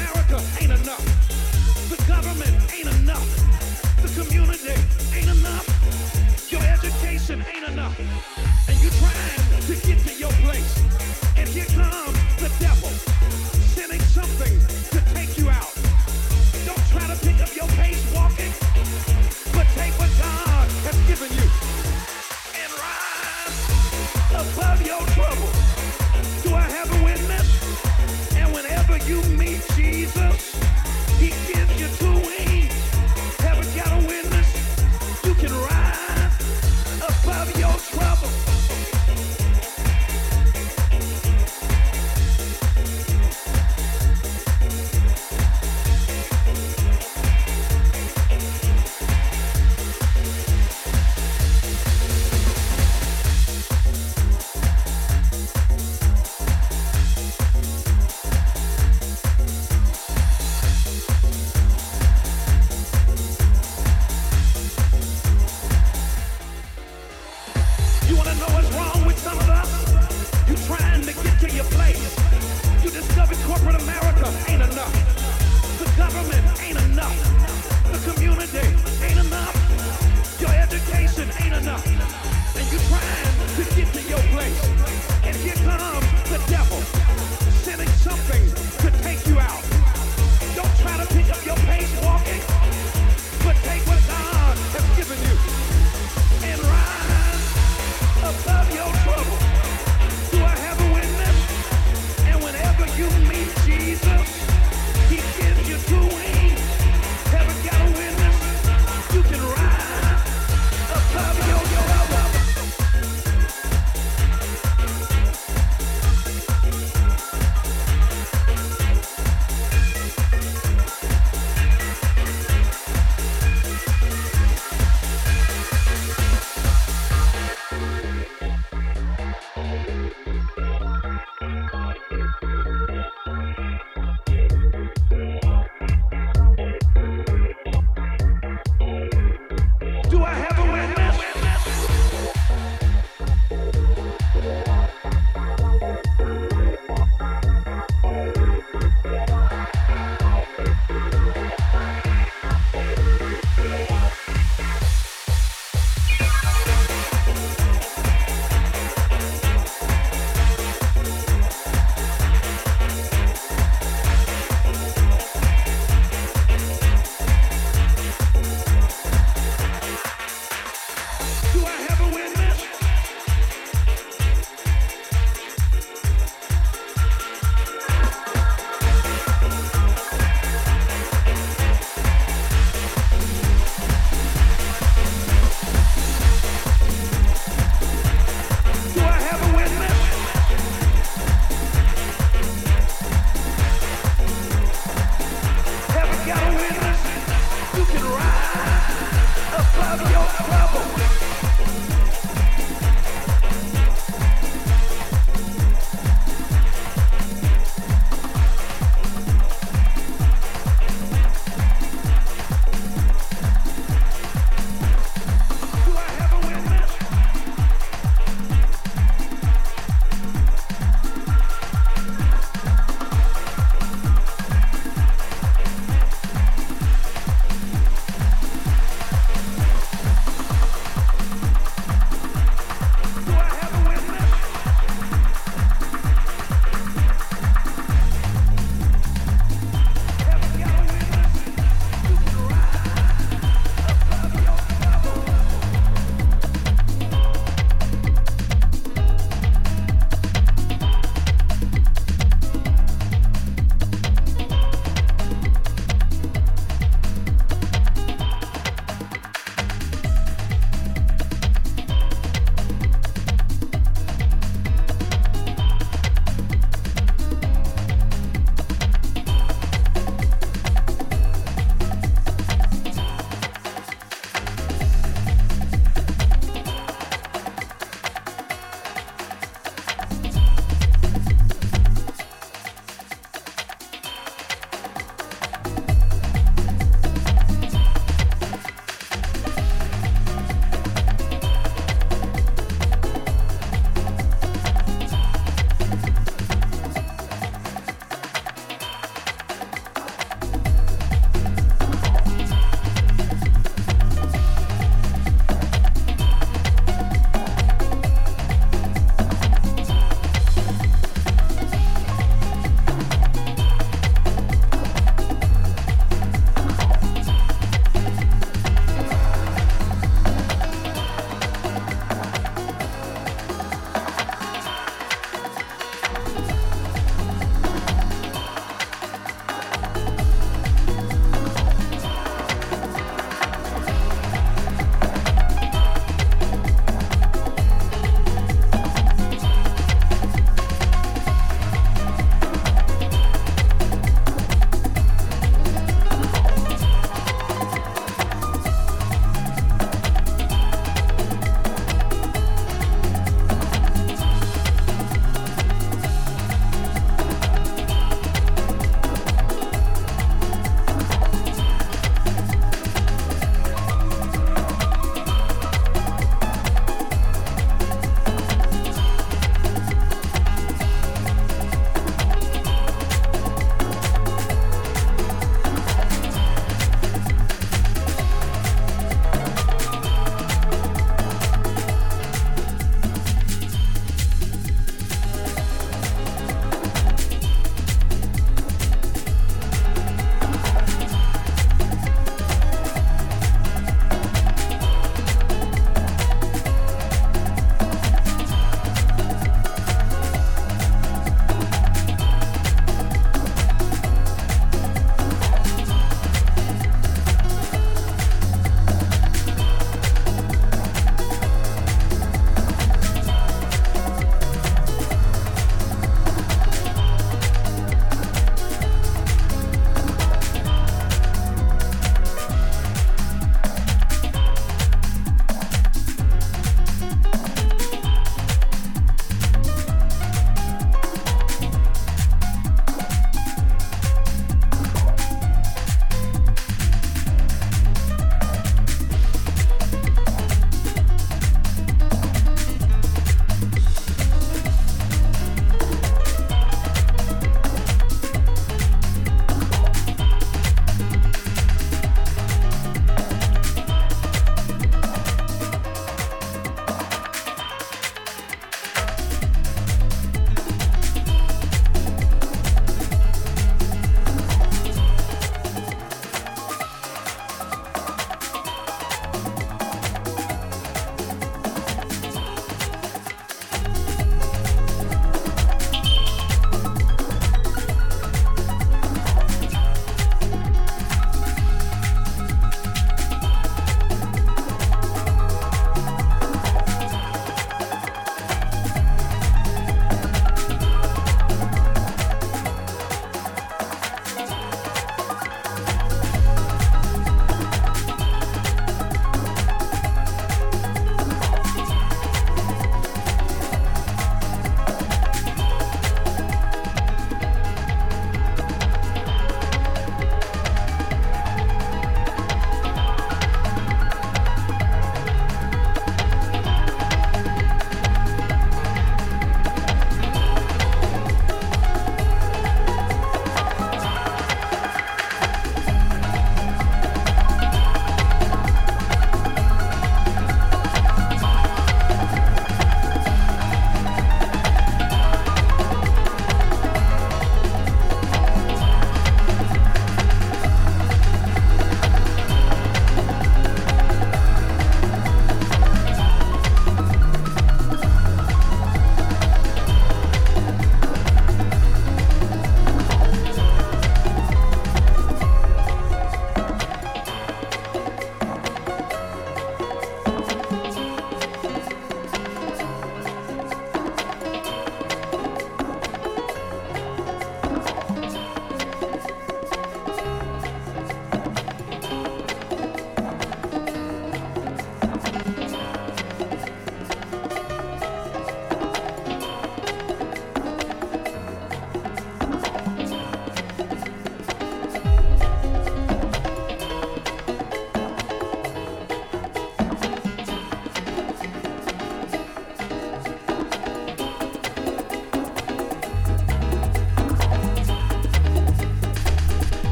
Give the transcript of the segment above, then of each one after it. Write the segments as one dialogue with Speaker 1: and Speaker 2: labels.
Speaker 1: America ain't enough. The government ain't enough. The community ain't enough. Your education ain't enough. And you're trying to get to your place. And here comes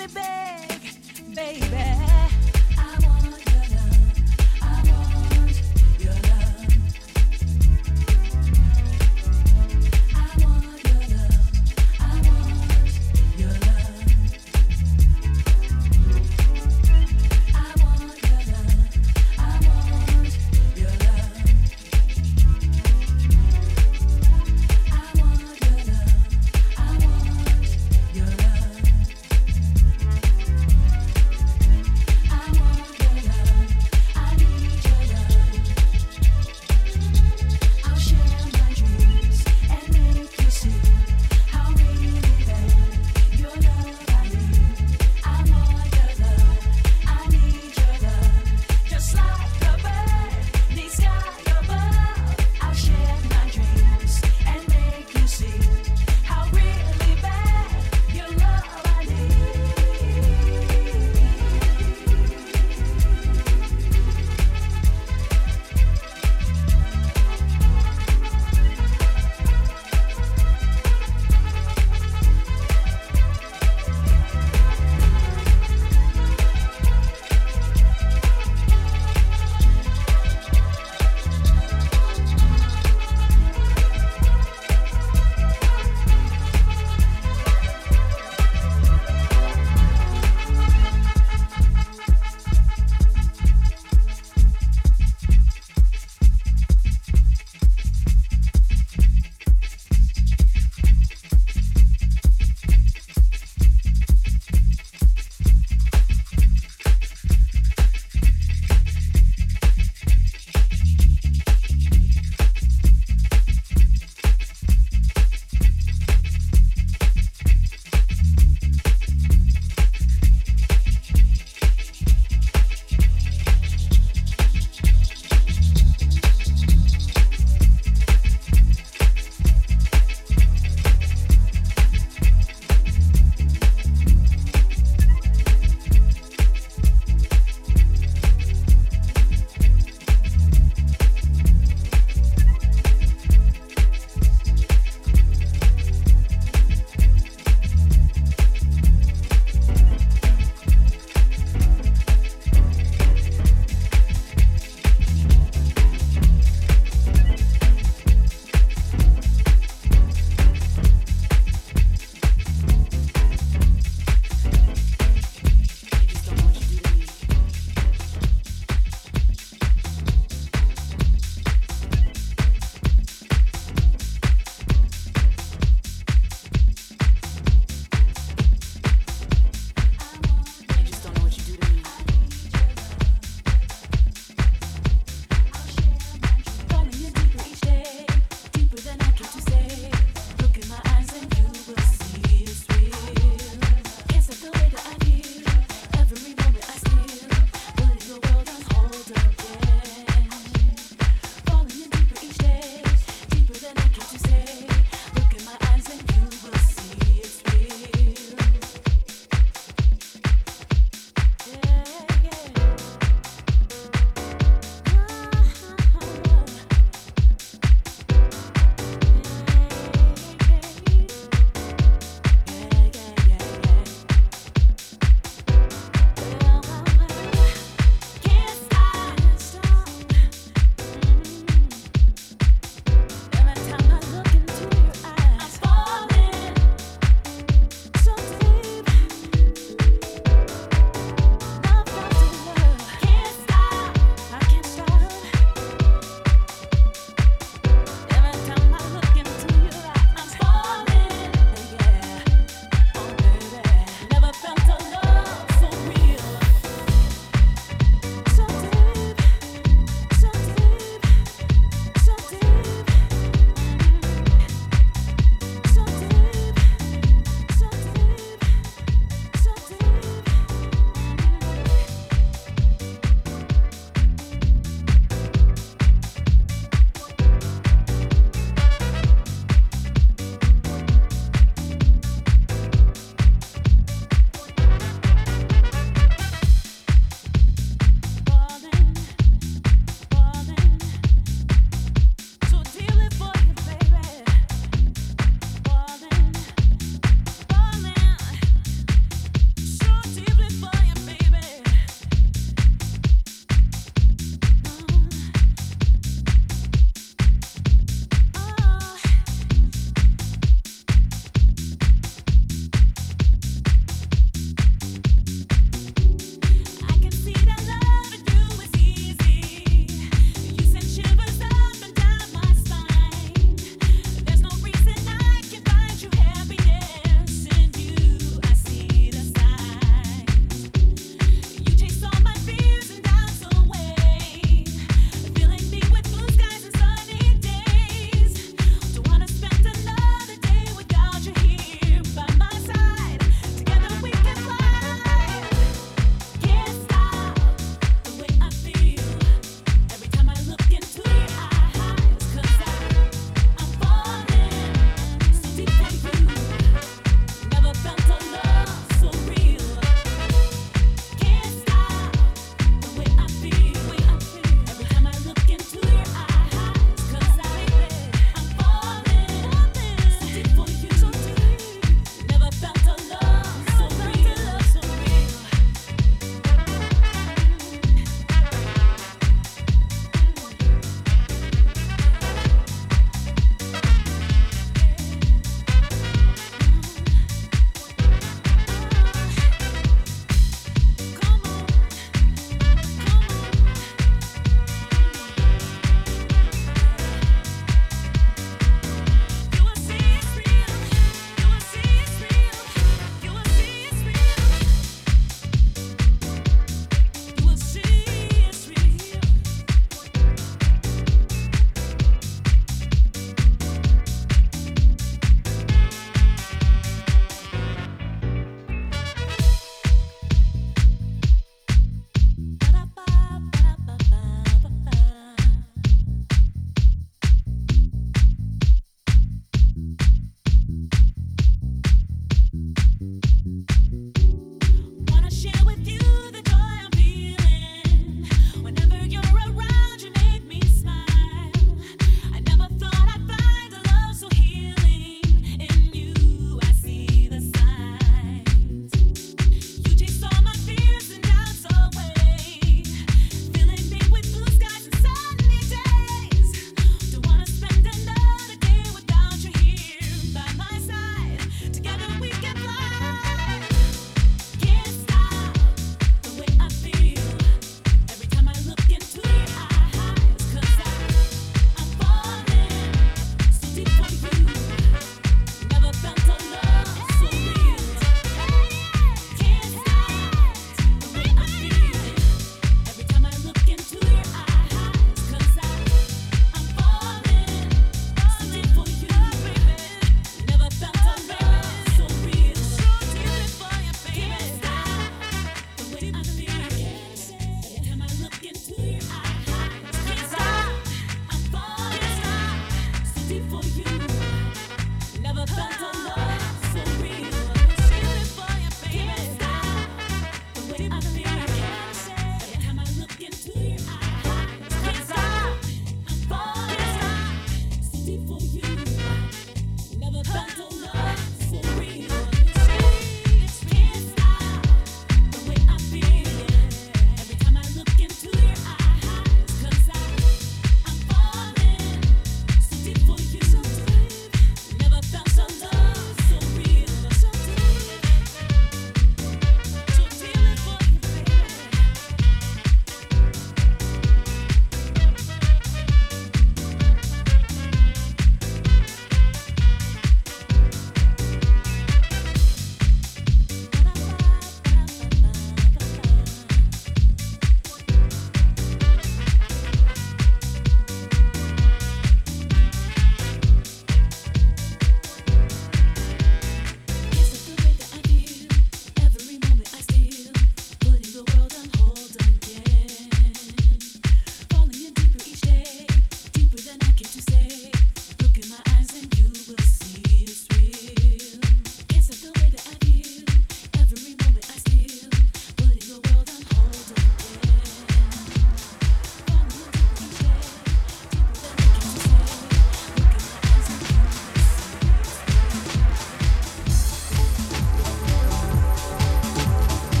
Speaker 2: me beg,
Speaker 3: baby.